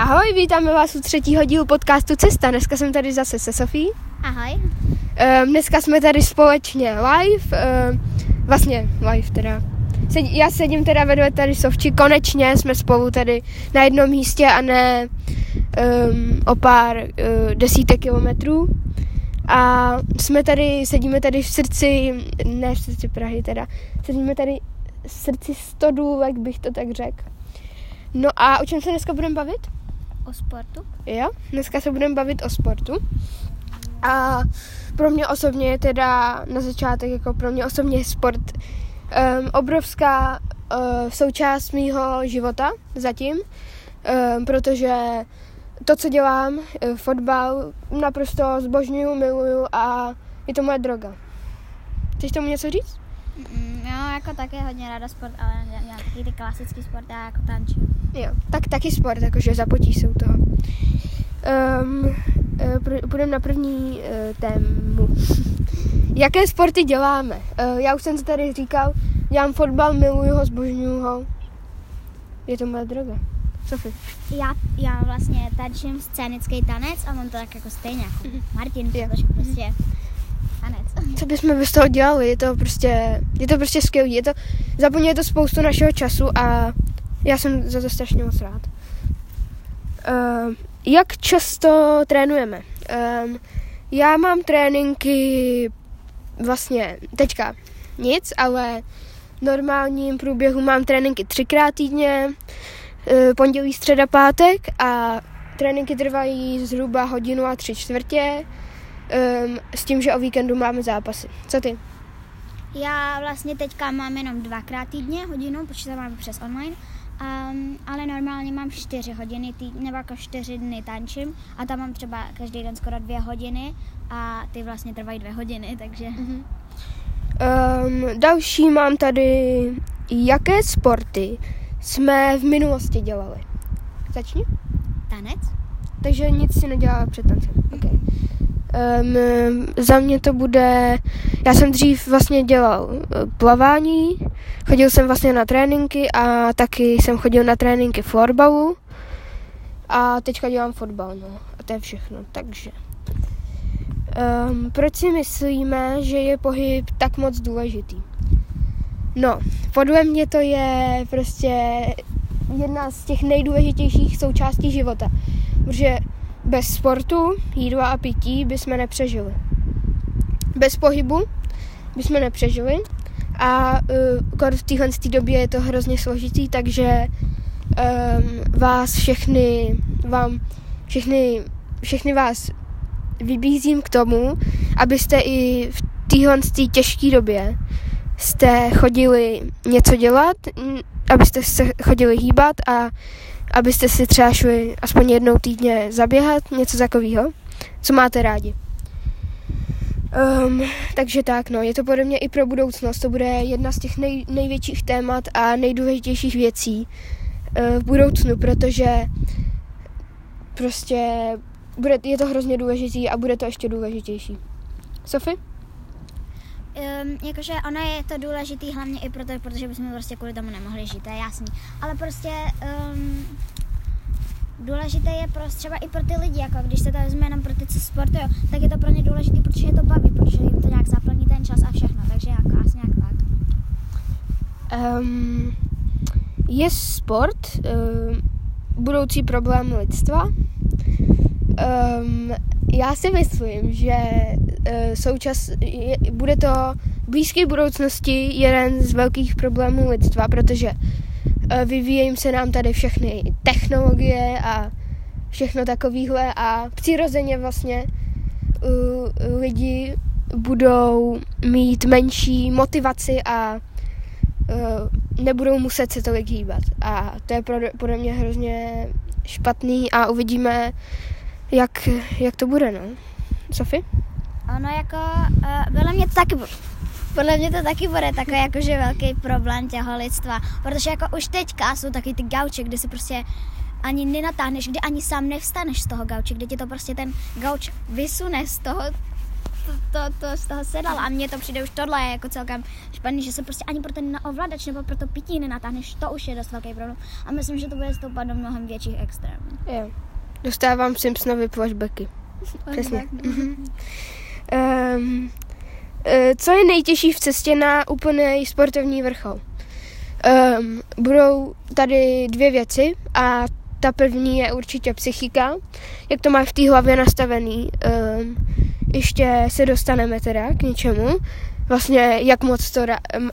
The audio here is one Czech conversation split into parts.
Ahoj, vítáme vás u třetího dílu podcastu Cesta. Dneska jsem tady zase se Sofí. Ahoj. Um, dneska jsme tady společně live, um, vlastně live teda. Sed, já sedím teda vedle tady Sovči, konečně jsme spolu tady na jednom místě a ne um, o pár uh, desítek kilometrů. A jsme tady, sedíme tady v srdci, ne v srdci Prahy teda, sedíme tady v srdci stodu, jak bych to tak řekl. No a o čem se dneska budeme bavit? O sportu? Jo, dneska se budeme bavit o sportu. A pro mě osobně je teda na začátek, jako pro mě osobně je sport um, obrovská uh, součást mýho života zatím, um, protože to, co dělám, uh, fotbal, naprosto zbožňuju, miluju a je to moje droga. Chceš tomu něco říct? Mm, jo, jako také hodně ráda sport, ale já, já taky ty klasický sport, já jako tančím. Jo, tak taky sport, jakože zapotí se u toho. Um, půjdeme na první uh, tému. Jaké sporty děláme? Uh, já už jsem to tady říkal, dělám fotbal, miluju ho, zbožňuju ho. Je to moje droga. Sofie. Já, já vlastně tančím scénický tanec a mám to tak jako stejně jako mm-hmm. Martin, protože prostě tanec. Co bychom bez toho dělali? Je to prostě, je to prostě skvělý. Je to, zaplňuje to spoustu našeho času a já jsem za to strašně moc rád. Uh, jak často trénujeme? Um, já mám tréninky vlastně teďka nic, ale v normálním průběhu mám tréninky třikrát týdně, uh, pondělí, středa, pátek a tréninky trvají zhruba hodinu a tři čtvrtě um, s tím, že o víkendu máme zápasy. Co ty? Já vlastně teďka mám jenom dvakrát týdně hodinu, protože to mám přes online Um, ale normálně mám čtyři hodiny týdně, nebo jako čtyři dny tančím a tam mám třeba každý den skoro dvě hodiny a ty vlastně trvají dvě hodiny, takže... Mm-hmm. Um, další mám tady, jaké sporty jsme v minulosti dělali? Začni. Tanec. Takže nic si nedělala před tancem. Okay. Um, za mě to bude, já jsem dřív vlastně dělal eh, plavání, chodil jsem vlastně na tréninky a taky jsem chodil na tréninky florbalu a teďka dělám fotbal, no a to je všechno, takže. Um, proč si myslíme, že je pohyb tak moc důležitý? No, podle mě to je prostě jedna z těch nejdůležitějších součástí života, protože bez sportu, jídla a pití bychom nepřežili. Bez pohybu bychom nepřežili a uh, v téhle době je to hrozně složitý, takže um, vás všechny, vám všechny, všechny vás vybízím k tomu, abyste i v téhle těžké době jste chodili něco dělat, abyste se chodili hýbat a abyste si třeba šli aspoň jednou týdně zaběhat, něco takového, co máte rádi. Um, takže tak, no, je to podle mě i pro budoucnost. To bude jedna z těch nej, největších témat a nejdůležitějších věcí uh, v budoucnu, protože prostě bude, je to hrozně důležitý a bude to ještě důležitější. Sofie? Um, jakože ono je to důležitý hlavně i proto, protože bychom prostě kvůli tomu nemohli žít, to je jasný. Ale prostě um, důležité je prostě třeba i pro ty lidi, jako když se to vezme jenom pro ty, co sportují, tak je to pro ně důležité, protože je to baví, protože jim to nějak zaplní ten čas a všechno, takže jako asi nějak tak. Um, je sport um, budoucí problém lidstva? Um, já si myslím, že uh, součas, je, bude to v blízké budoucnosti jeden z velkých problémů lidstva, protože uh, vyvíjejí se nám tady všechny technologie a všechno takovýhle a přirozeně vlastně uh, lidi budou mít menší motivaci a uh, nebudou muset se tolik hýbat. A to je podle mě hrozně špatný a uvidíme, jak, jak to bude, no. Sofie? Ono jako, uh, podle mě to taky podle mě to taky bude takový jakože velký problém těho lidstva, protože jako už teďka jsou taky ty gauče, kde se prostě ani nenatáhneš, kdy ani sám nevstaneš z toho gauče, kde ti to prostě ten gauč vysune z toho to, to z toho sedal a mně to přijde už tohle je jako celkem špatný, že se prostě ani pro ten ovladač nebo pro to pití nenatáhneš, to už je dost velký problém. A myslím, že to bude stoupat do mnohem větších extrémů. Jo. Dostávám Simpsonovi flashbacky. Přesně. Mhm. Um, co je nejtěžší v cestě na úplný sportovní vrchol? Um, budou tady dvě věci a ta první je určitě psychika, jak to máš v té hlavě nastavený. Um, ještě se dostaneme teda k něčemu, vlastně jak moc, to,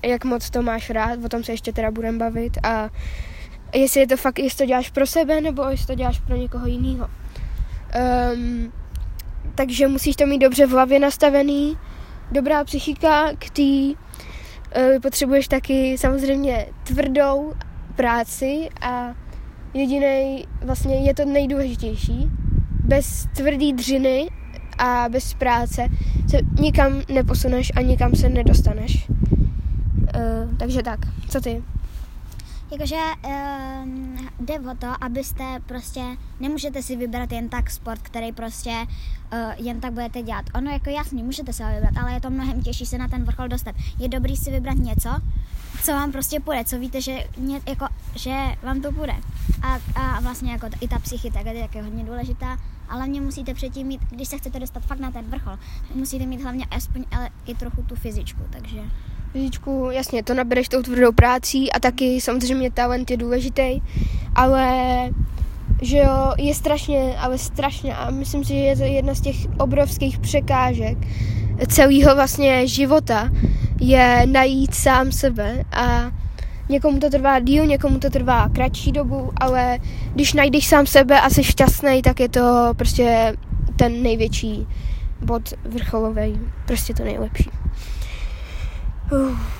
jak moc to máš rád, o tom se ještě teda budeme bavit a jestli je to fakt, jestli to děláš pro sebe, nebo jestli to děláš pro někoho jiného. Um, takže musíš to mít dobře v hlavě nastavený, dobrá psychika, k té uh, potřebuješ taky samozřejmě tvrdou práci a jediný, vlastně je to nejdůležitější. Bez tvrdý dřiny a bez práce se nikam neposuneš a nikam se nedostaneš. Uh, takže tak, co ty? Jakože um, jde o to, abyste prostě, nemůžete si vybrat jen tak sport, který prostě uh, jen tak budete dělat. Ono jako jasný, můžete se ho vybrat, ale je to mnohem těžší se na ten vrchol dostat. Je dobrý si vybrat něco, co vám prostě půjde, co víte, že, ně, jako, že vám to půjde. A, a vlastně jako i ta psychika je taky hodně důležitá, ale mě musíte předtím mít, když se chcete dostat fakt na ten vrchol, musíte mít hlavně aspoň ale i trochu tu fyzičku, takže... Fyzičku, jasně, to nabereš tou tvrdou prácí a taky samozřejmě talent je důležitý, ale že jo, je strašně, ale strašně a myslím si, že je to jedna z těch obrovských překážek celého vlastně života, je najít sám sebe a někomu to trvá díl, někomu to trvá kratší dobu, ale když najdeš sám sebe a jsi šťastný, tak je to prostě ten největší bod vrcholový, prostě to nejlepší.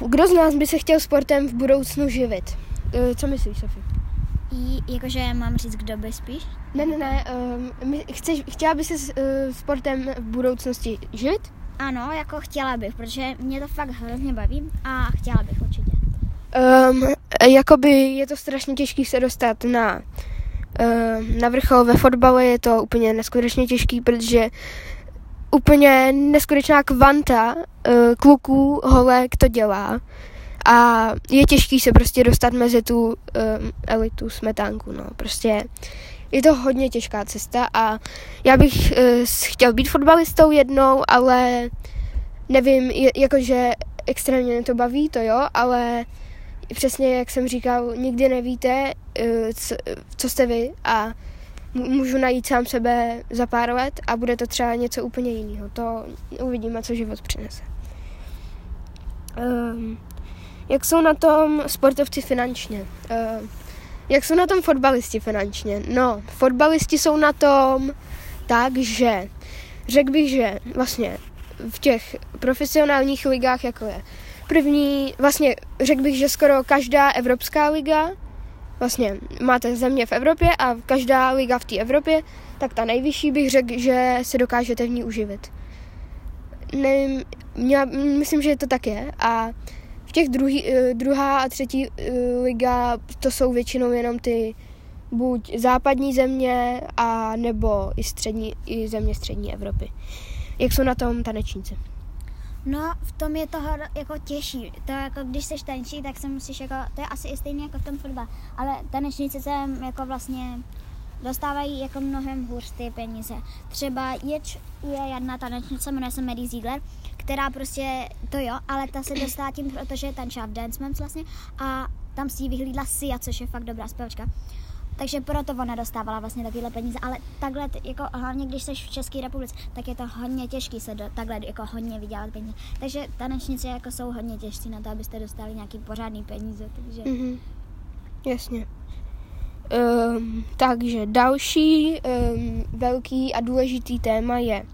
Kdo z nás by se chtěl sportem v budoucnu živit? Eh, co myslíš, Sofie? Jakože mám říct, kdo by spíš? Ne, ne, ne. Um, chceš, chtěla by se uh, sportem v budoucnosti živit? Ano, jako chtěla bych, protože mě to fakt hrozně baví a chtěla bych určitě. Um, jakoby je to strašně těžké se dostat na, um, na vrchol ve fotbale, je to úplně neskutečně těžký, protože úplně neskutečná kvanta uh, kluků, holek to dělá. A je těžký se prostě dostat mezi tu um, elitu smetánku, no, prostě je to hodně těžká cesta a já bych uh, chtěl být fotbalistou jednou, ale nevím, je, jakože extrémně mě to baví, to jo, ale přesně jak jsem říkal, nikdy nevíte, uh, co, co jste vy a můžu najít sám sebe za pár let a bude to třeba něco úplně jiného. To uvidíme, co život přinese. Um, jak jsou na tom sportovci finančně? Uh, jak jsou na tom fotbalisti finančně? No, fotbalisti jsou na tom tak, že řekl bych, že vlastně v těch profesionálních ligách, jako je první, vlastně řekl bych, že skoro každá evropská liga, vlastně máte země v Evropě a každá liga v té Evropě, tak ta nejvyšší bych řekl, že se dokážete v ní uživit. Nevím, já myslím, že to tak je a v těch druhý, eh, druhá a třetí eh, liga to jsou většinou jenom ty buď západní země a nebo i, střední, i země střední Evropy. Jak jsou na tom tanečníci? No, v tom je toho jako těžší. To jako, když seš tančí, tak se musíš jako, to je asi i stejné jako v tom fotbale, ale tanečníci se jako vlastně dostávají jako mnohem hůř ty peníze. Třeba je, je jedna tanečnice, jmenuje se Mary Ziegler, která prostě, to jo, ale ta se dostala tím, protože tančila v Dance Moms vlastně a tam si ji vyhlídla Sia, což je fakt dobrá zpěvačka. Takže proto ona dostávala vlastně takovéhle peníze, ale takhle, jako hlavně když jsi v České republice, tak je to hodně těžké se do, takhle jako hodně vydělat peníze. Takže tanečnice jako jsou hodně těžcí na to, abyste dostali nějaký pořádný peníze, takže... Mm-hmm. Jasně. Um, takže další um, velký a důležitý téma je,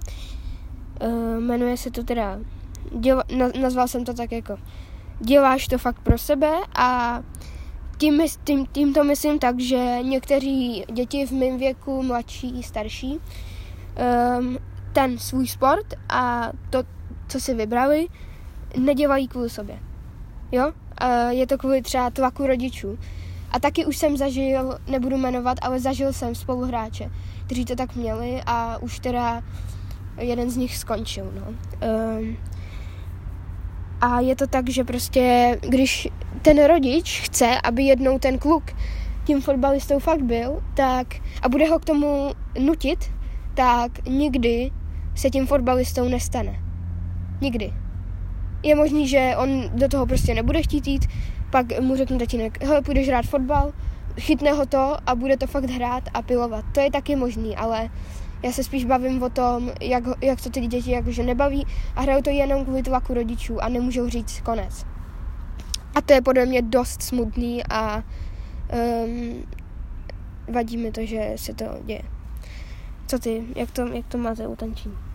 um, jmenuje se to teda, děla, na, nazval jsem to tak jako, děláš to fakt pro sebe a tím, tím, tím to myslím tak, že někteří děti v mém věku, mladší, starší, um, ten svůj sport a to, co si vybrali, nedělají kvůli sobě. Jo? Uh, je to kvůli třeba tlaku rodičů. A taky už jsem zažil, nebudu jmenovat, ale zažil jsem spoluhráče, kteří to tak měli a už teda jeden z nich skončil, no. Um, a je to tak, že prostě, když ten rodič chce, aby jednou ten kluk tím fotbalistou fakt byl, tak a bude ho k tomu nutit, tak nikdy se tím fotbalistou nestane. Nikdy. Je možný, že on do toho prostě nebude chtít jít, pak mu řekne tatínek, hele, půjdeš hrát fotbal, chytne ho to a bude to fakt hrát a pilovat. To je taky možný, ale já se spíš bavím o tom, jak, jak to ty děti jakože nebaví a hrajou to jenom kvůli tlaku rodičů a nemůžou říct konec. A to je podle mě dost smutný a um, vadí mi to, že se to děje. Co ty, jak to, jak to máte u tančení?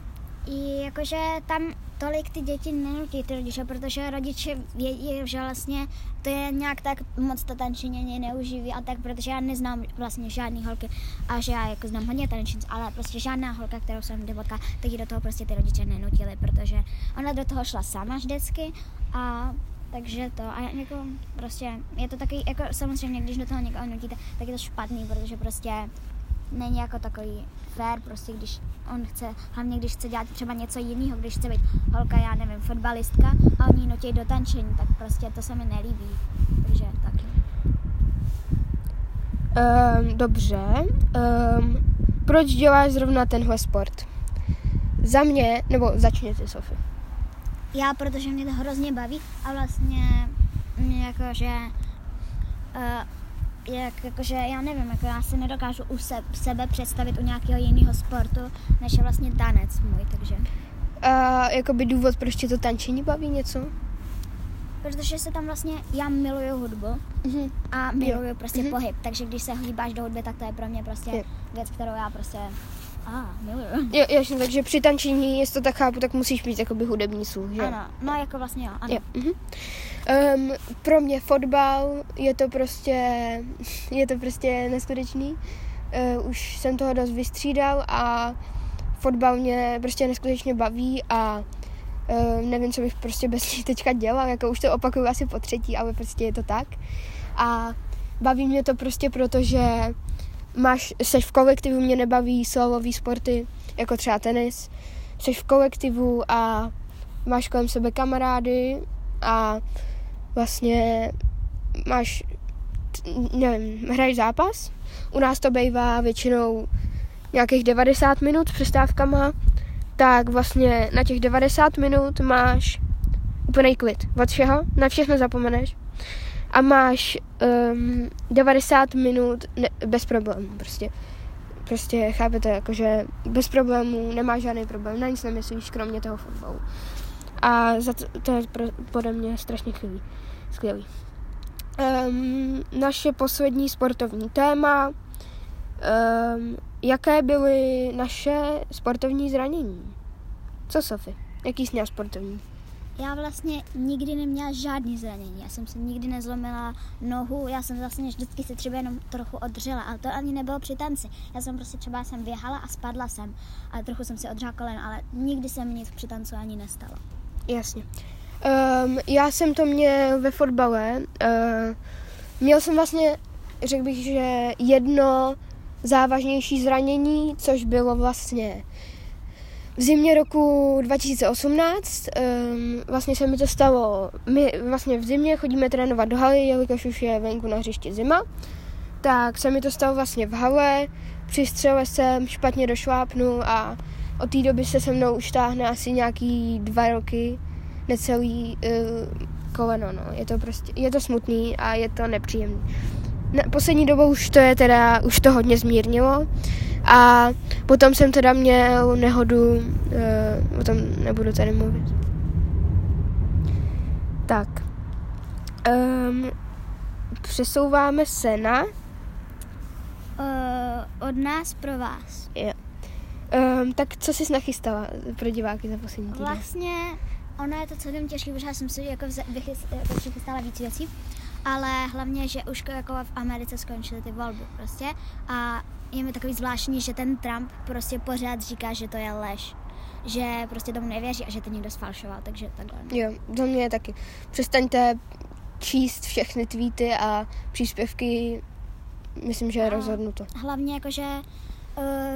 I jakože tam tolik ty děti nenutí ty rodiče, protože rodiče vědí, že vlastně to je nějak tak moc to tančení neuživí a tak, protože já neznám vlastně žádný holky a že já jako znám hodně tančnic, ale prostě žádná holka, kterou jsem kdy potkala, tak do toho prostě ty rodiče nenutili, protože ona do toho šla sama vždycky a takže to, a jako prostě, je to taky, jako samozřejmě, když do toho někoho nutíte, tak je to špatný, protože prostě není jako takový fair, prostě když on chce, hlavně když chce dělat třeba něco jiného, když chce být holka, já nevím, fotbalistka a oni nutí do tančení, tak prostě to se mi nelíbí. Takže tak. Um, dobře. Um, proč děláš zrovna tenhle sport? Za mě, nebo začněte, Sofie. Já, protože mě to hrozně baví a vlastně mě jakože uh, jak, jakože, já nevím, jako já si nedokážu u se, sebe představit u nějakého jiného sportu, než je vlastně tanec můj, takže. A jakoby důvod, proč tě to tančení baví něco? Protože se tam vlastně, já miluju hudbu mm-hmm. a miluju jo. prostě mm-hmm. pohyb, takže když se hýbáš do hudby, tak to je pro mě prostě jo. věc, kterou já prostě a, miluju. Jo, jasně, takže při tančení, jestli to tak chápu, tak musíš mít jakoby hudební sluch, že? Ano, no jako vlastně jo, ano. Jo, uh-huh. um, pro mě fotbal je to prostě, je to prostě neskutečný. Uh, už jsem toho dost vystřídal a fotbal mě prostě neskutečně baví a uh, nevím, co bych prostě bez něj teďka dělal, jako už to opakuju asi po třetí, ale prostě je to tak. A baví mě to prostě proto, že máš, seš v kolektivu, mě nebaví solový sporty, jako třeba tenis, seš v kolektivu a máš kolem sebe kamarády a vlastně máš, nevím, hraješ zápas, u nás to bývá většinou nějakých 90 minut s přestávkama, tak vlastně na těch 90 minut máš úplný klid. Od všeho, na všechno zapomeneš a máš um, 90 minut ne, bez problémů prostě. Prostě chápete, jakože bez problémů, nemáš žádný problém, na nic nemyslíš, kromě toho fotbalu. A za to, to je pro, podle mě strašně chvílí, skvělý. Um, naše poslední sportovní téma. Um, jaké byly naše sportovní zranění? Co, Sofie? Jaký jsi měl sportovní? Já vlastně nikdy neměla žádný zranění. Já jsem se nikdy nezlomila nohu, já jsem vlastně vždycky se třeba jenom trochu odřela, ale to ani nebylo při tanci. Já jsem prostě třeba jsem běhala a spadla jsem a trochu jsem si odřela koleno, ale nikdy se mi nic při tancu ani nestalo. Jasně. Um, já jsem to měl ve fotbale. Uh, měl jsem vlastně, řekl bych, že jedno závažnější zranění, což bylo vlastně v zimě roku 2018 um, vlastně se mi to stalo, my vlastně v zimě chodíme trénovat do haly, jelikož už je venku na hřišti zima, tak se mi to stalo vlastně v hale, při střele jsem špatně došlápnu a od té doby se se mnou už táhne asi nějaký dva roky, necelý uh, koleno, no. Je to prostě, je to smutný a je to nepříjemný. Na poslední dobou už to je teda, už to hodně zmírnilo, a potom jsem teda měl nehodu, uh, o tom nebudu tady mluvit. Tak. Um, přesouváme se na... Uh, od nás pro vás. Jo. Um, tak co jsi nachystala pro diváky za poslední týden? Vlastně ono je to celkem těžké, protože já jsem si jako, jako přichystala víc věcí, ale hlavně, že už jako v Americe skončily ty volby prostě a je mi takový zvláštní, že ten Trump prostě pořád říká, že to je lež. Že prostě tomu nevěří a že to někdo sfalšoval, takže takhle. Jo, za mě je taky. Přestaňte číst všechny tweety a příspěvky, myslím, že je rozhodnuto. Hlavně jakože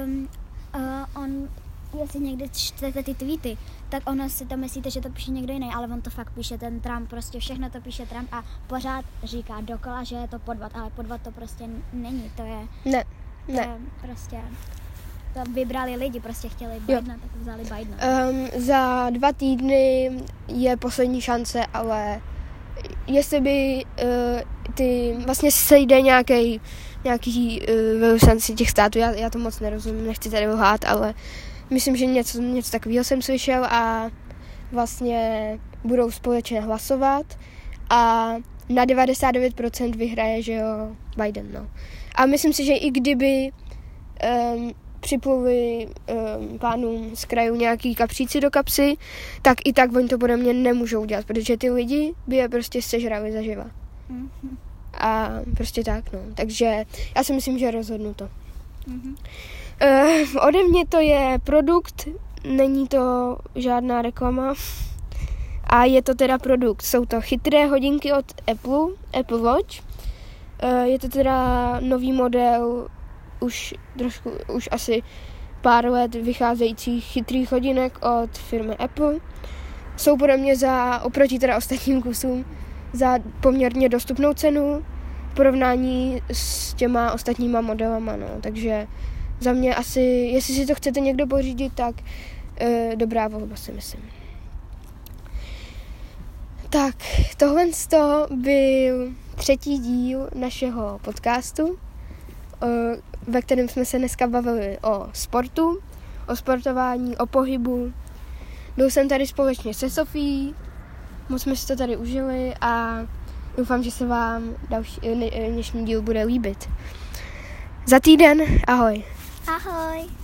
um, uh, on jestli někdy čtete ty tweety, tak ono si to myslíte, že to píše někdo jiný, ale on to fakt píše ten Trump, prostě všechno to píše Trump a pořád říká dokola, že je to podvad, ale podvad to prostě není, to je, Ne, to ne. prostě, vybrali lidi, prostě chtěli Bidena, tak vzali Bidena. Um, za dva týdny je poslední šance, ale jestli by uh, ty vlastně sejde nějaký nějaký uh, velvyslanci těch států, já, já to moc nerozumím, nechci tady lhát, ale myslím, že něco, něco takového jsem slyšel a vlastně budou společně hlasovat a na 99% vyhraje, že jo, Biden, no. A myslím si, že i kdyby um, připluli um, pánům z krajů nějaký kapříci do kapsy, tak i tak oni to podle mě nemůžou udělat, protože ty lidi by je prostě sežrali zaživa. Mhm, A prostě tak, no. Takže já si myslím, že rozhodnu to. mhm. Uh, ode mě to je produkt, není to žádná reklama. A je to teda produkt. Jsou to chytré hodinky od Apple, Apple Watch. Uh, je to teda nový model, už trošku, už asi pár let vycházejících chytrých hodinek od firmy Apple. Jsou podle mě za, oproti teda ostatním kusům, za poměrně dostupnou cenu v porovnání s těma ostatníma modelama, no. Takže za mě asi, jestli si to chcete někdo pořídit, tak e, dobrá volba si myslím. Tak, tohle to byl třetí díl našeho podcastu, e, ve kterém jsme se dneska bavili o sportu, o sportování, o pohybu. Byl jsem tady společně se Sofí, moc jsme si to tady užili a doufám, že se vám další, dnešní díl bude líbit. Za týden, ahoj. Ahoj.